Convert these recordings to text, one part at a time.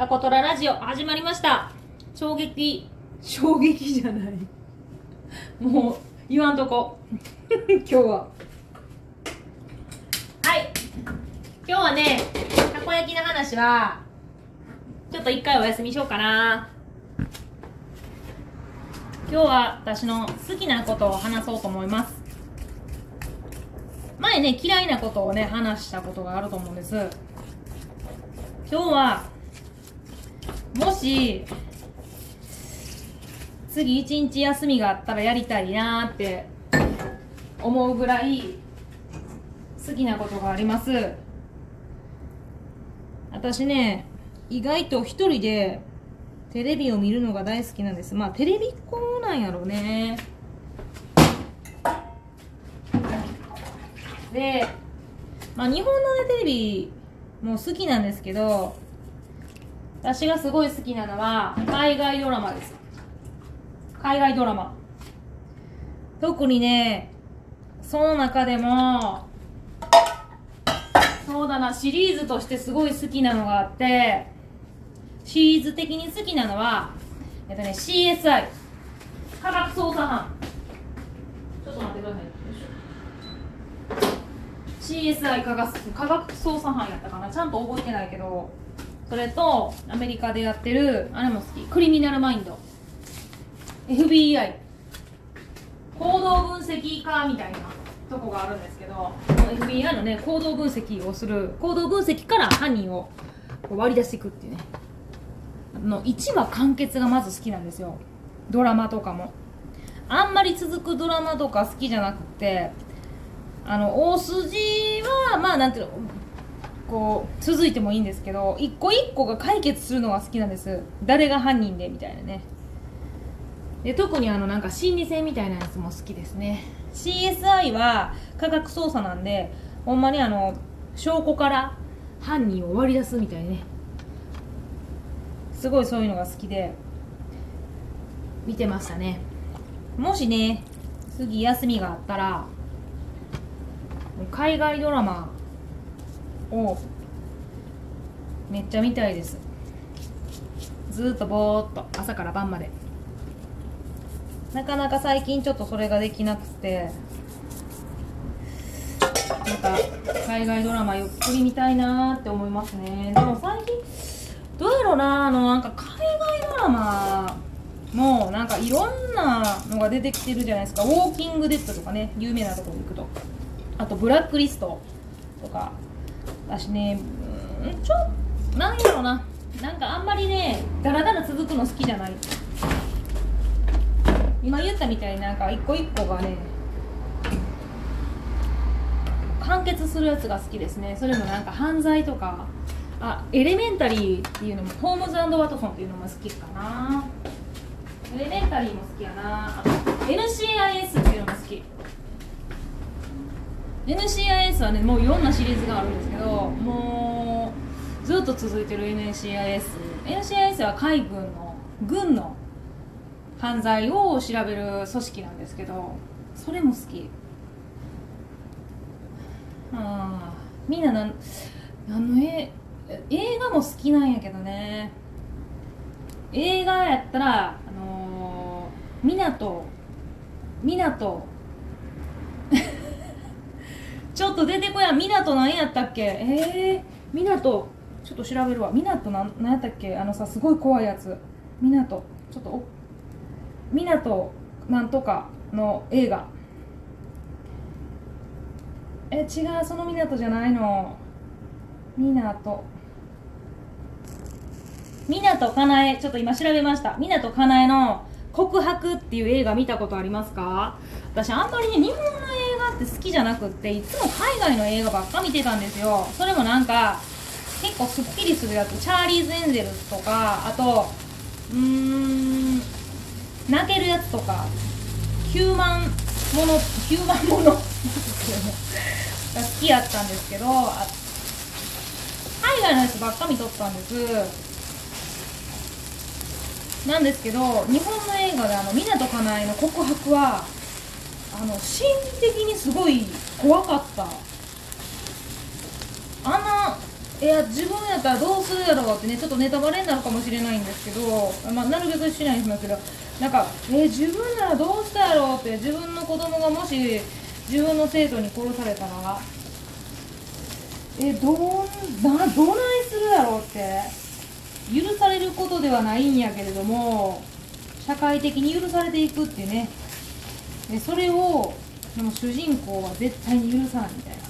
タコトララジオ始まりました。衝撃。衝撃じゃない。もう言わんとこ。今日は。はい。今日はねたこ焼きの話はちょっと一回お休みしようかな。今日は私の好きなことを話そうと思います。前ね嫌いなことをね話したことがあると思うんです。今日はもし次一日休みがあったらやりたいなーって思うぐらい好きなことがあります。私ね意外と一人でテレビを見るのが大好きなんです。まあテレビっ子なんやろうね。で、まあ、日本のねテレビも好きなんですけど私がすごい好きなのは海外ドラマです。海外ドラマ。特にねその中でもそうだなシリーズとしてすごい好きなのがあってシリーズ的に好きなのはえっとね CSI 科学捜査班。ちょっと待ってください。CSI 科学科学捜査班やったかな。ちゃんと覚えてないけど。それとアメリカでやってるあれも好き。クリミナルマインド。FBI 行動分析家みたいなとこがあるんですけど FBI のね行動分析をする行動分析から犯人を割り出していくっていうね。の1話完結がまず好きなんですよ。ドラマとかも。あんまり続くドラマとか好きじゃなくてあの大筋はまあなんていうのこう続いてもいいんですけど一個一個が解決するのが好きなんです。誰が犯人でみたいなね。で特にあのなんか心理戦みたいなやつも好きですね。CSI は科学捜査なんでほんまにあの証拠から犯人を割り出すみたいね。すごいそういうのが好きで見てましたね。もしね次休みがあったら海外ドラマをめっちゃ見たいです。ずっとぼーっと朝から晩まで。なかなか最近ちょっとそれができなくてなんか海外ドラマゆっくり見たいなって思いますね。でも最近どうやろうなあのなんか海外ドラマもなんかいろんなのが出てきてるじゃないですか。ウォーキングデッドとかね有名なところに行くと。あとブラックリストとか。私ね。うんちょっなんやろな。なんかあんまりねダラダラ続くの好きじゃない。今言ったみたいになんか一個一個がね完結するやつが好きですね。それもなんか犯罪とかあエレメンタリーっていうのもホームズワトソンっていうのも好きかな。エレメンタリーも好きやな。あと NCIS っていうのも好き。NCIS はねもういろんなシリーズがあるんですけどもうずっと続いてる NCIS NCIS は海軍の軍の犯罪を調べる組織なんですけどそれも好き。あみんななんあのえ映画も好きなんやけどね。映画やったらあのー、港港ちょっと出てこや。港何やったっけ？えー、港。ちょっと調べるわ。港なん何やったっけ？あのさすごい怖いやつ。港。ちょっとお港なんとかの映画。え違う。その港じゃないの。港。港かなえ。ちょっと今調べました。港かなえの告白っていう映画見たことありますか？私あんまりね日本のって好きじゃなくっていつも海外の映画ばっか見てたんですよ。それもなんか結構すっきりするやつ。チャーリーズ・エンゼルスとかあとうーん泣けるやつとか。ヒューマンものヒューマンもの。が好きやったんですけど海外のやつばっか見とったんです。なんですけど日本の映画であの湊かなえの告白はあの心理的にすごい怖かった。あんないや自分やったらどうするやろうってねちょっとネタバレになるかもしれないんですけど、まあ、なるべくしないんですけどなんかえ自分ならどうしたやろうって自分の子供がもし自分の生徒に殺されたらえどうなどないするやろうって許されることではないんやけれども社会的に許されていくってね。でそれをでも主人公は絶対に許さないみたいな。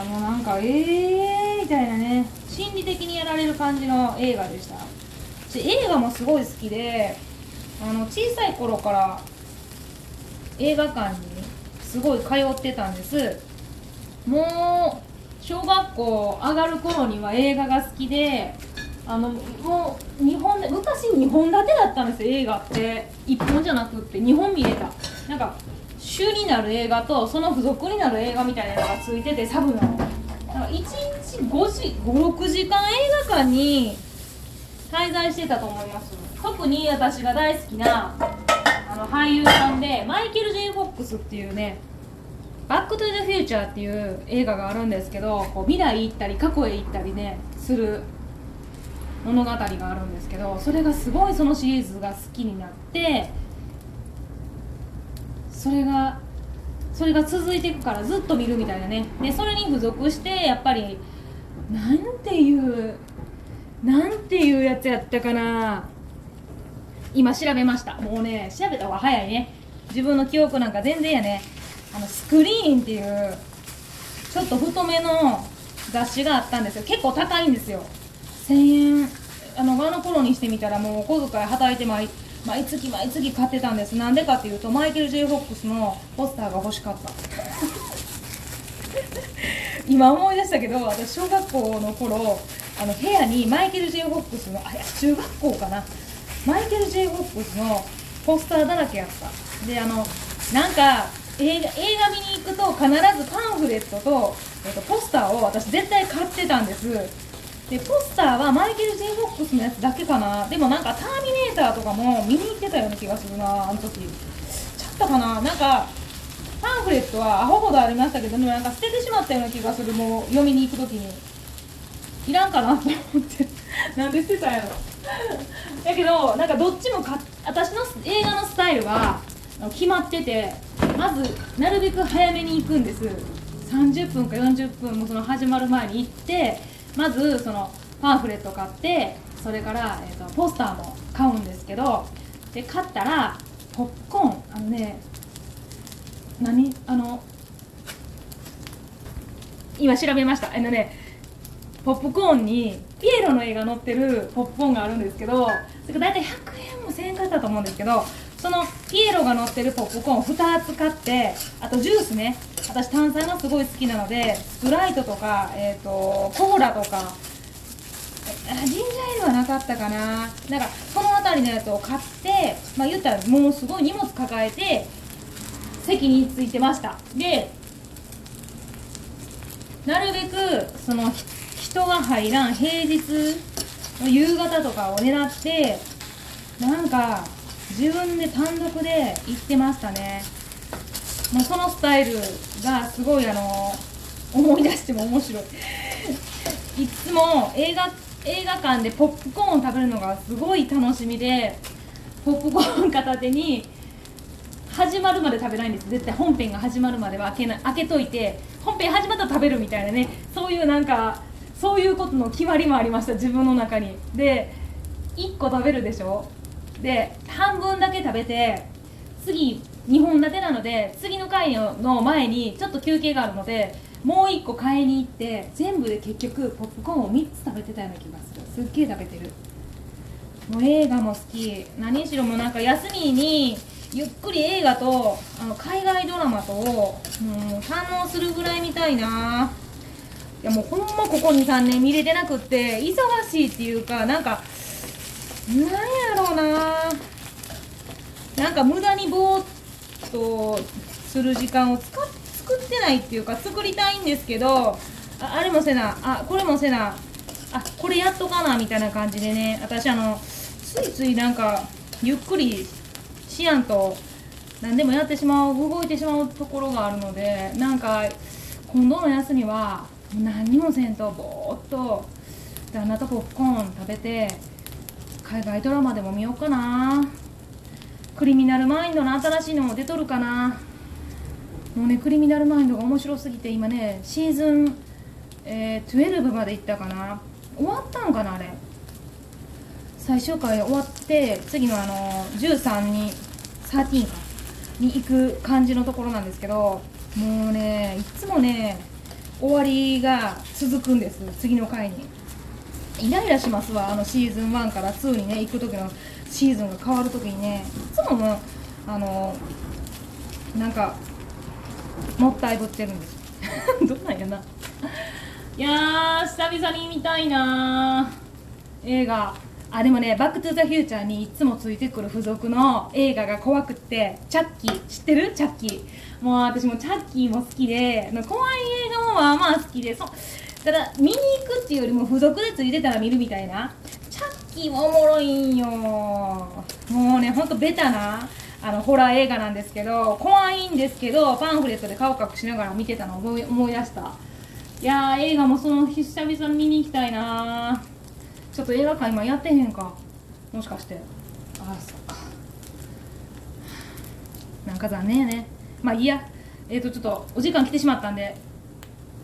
あもうなんかええー、みたいなね。心理的にやられる感じの映画でした。私映画もすごい好きであの小さい頃から映画館にすごい通ってたんです。もう小学校上がる頃には映画が好きであのもう日本で昔2本立てだったんですよ映画って。1本じゃなくって2本見れた。なんか主になる映画とその付属になる映画みたいなのがついててサブの。なんか1日5時56時間映画館に滞在してたと思います。特に私が大好きなあの俳優さんでマイケル・ジェイ・フォックスっていうね「バック・トゥ・ザ・フューチャー」っていう映画があるんですけどこう未来行ったり過去へ行ったりねする物語があるんですけどそれがすごいそのシリーズが好きになってそれがそれが続いていくからずっと見るみたいなね。でそれに付属してやっぱりなんていうなんていうやつやったかな。今調べました。もうね調べた方が早いね。自分の記憶なんか全然やね。あのスクリーンっていうちょっと太めの雑誌があったんですよ。結構高いんですよ。1000円あのあの頃にしてみたらもうお小遣い働いて毎毎月毎月買ってたんです。なんでかっていうとマイケル・ J・ フォックスのポスターが欲しかった。今思い出したけど私小学校の頃あの部屋にマイケル・ J・ フォックスのあいや中学校かな。マイケル・ J・ フォックスのポスターだらけやった。であのなんか映画映画見に行くと必ずパンフレットと,、えー、とポスターを私絶対買ってたんです。でポスターはマイケル・ジェイ・フォックスのやつだけかな。でもなんかターミネーターとかも見に行ってたような気がするなあの時。ちゃったかな。なんかパンフレットはアホほどありましたけどでもなんか捨ててしまったような気がする。もう読みに行く時に。いらんかなと思って。なんで捨てたんやろ。だけどなんかどっちもか私の映画のスタイルは決まっててまずなるべく早めに行くんです。30分か40分もその始まる前に行ってまずそのパンフレット買ってそれから、えーと、ポスターも買うんですけどで買ったらポップコーンあのね何？あの今調べました。あのねポップコーンにピエロの絵が載ってるポップコーンがあるんですけどそれ大体100円も1000円だったと思うんですけどそのピエロが乗ってるポップコーン2つ買ってあとジュースね。私炭酸がすごい好きなのでスプライトとか、えーと、コーラとかジンジャーエールはなかったかな。なんかその辺りのやつを買ってまあ言ったらもうすごい荷物抱えて席に着いてました。でなるべくその人が入らん平日の夕方とかを狙ってなんか自分で単独で行ってましたね。もうそのスタイルがすごいあの思い出しても面白い。いつも映画映画館でポップコーンを食べるのがすごい楽しみでポップコーン片手に始まるまで食べないんです。絶対本編が始まるまでは開けな開けといて本編始まったら食べるみたいなねそういうなんかそういうことの決まりもありました自分の中に。で1個食べるでしょ？で半分だけ食べて次2本立てなので次の回の前にちょっと休憩があるのでもう1個買いに行って全部で結局ポップコーンを3つ食べてたような気がする。すっげえ食べてる。もう映画も好き。何しろもなんか休みにゆっくり映画とあの海外ドラマとをもう堪能するぐらい見たいな。いやもうほんまここ23年見れてなくって忙しいっていうかなんかなんやろうな。なんか無駄にぼーっとする時間を使っ作ってないっていうか作りたいんですけどああれもせなあこれもせなあこれやっとかなみたいな感じでね私あのついついなんかゆっくりしやんと何でもやってしまう動いてしまうところがあるのでなんか今度の休みは何もせんとぼーっと旦那とポップコーン食べて海外ドラマでも見ようかな。クリミナルマインドの新しいのも出とるかな。もうねクリミナルマインドが面白すぎて今ねシーズン、えー、12まで行ったかな。終わったんかなあれ。最終回終わって次のあの13に13か。に行く感じのところなんですけどもうねいつもね終わりが続くんです。次の回に。イライラしますわあのシーズン1から2にね行く時の。シーズンが変わる時にねいつももあのなんかもったいぶってるんです。どんなんやな。いやー久々に見たいな映画。あでもね「バック・トゥ・ザ・フューチャー」にいつもついてくる付属の映画が怖くってチャッキー。知ってる？チャッキー。もう私もチャッキーも好きで怖い映画もまあまあ好きでそただ見に行くっていうよりも付属でついてたら見るみたいな。キーもおもろいんよ。もうねほんとベタなあのホラー映画なんですけど怖いんですけどパンフレットで顔隠しながら見てたの思い思い出した。いやー映画もその久々見に行きたいなちょっと映画館今やってへんか。もしかして。ああそっか。なんか残念やね。まあいいや。えっ、ー、とちょっとお時間来てしまったんで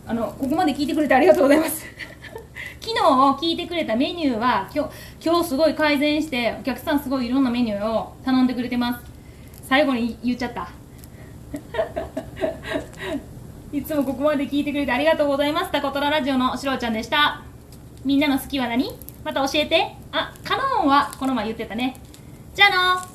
あのここまで聞いてくれてありがとうございます。昨日聞いてくれたメニューは今日今日すごい改善してお客さんすごいいろんなメニューを頼んでくれてます。最後に言っちゃった。いつもここまで聞いてくれてありがとうございますタコトララジオのしろちゃんでした。みんなの好きは何？また教えて。あカノンはこの前言ってたね。じゃあの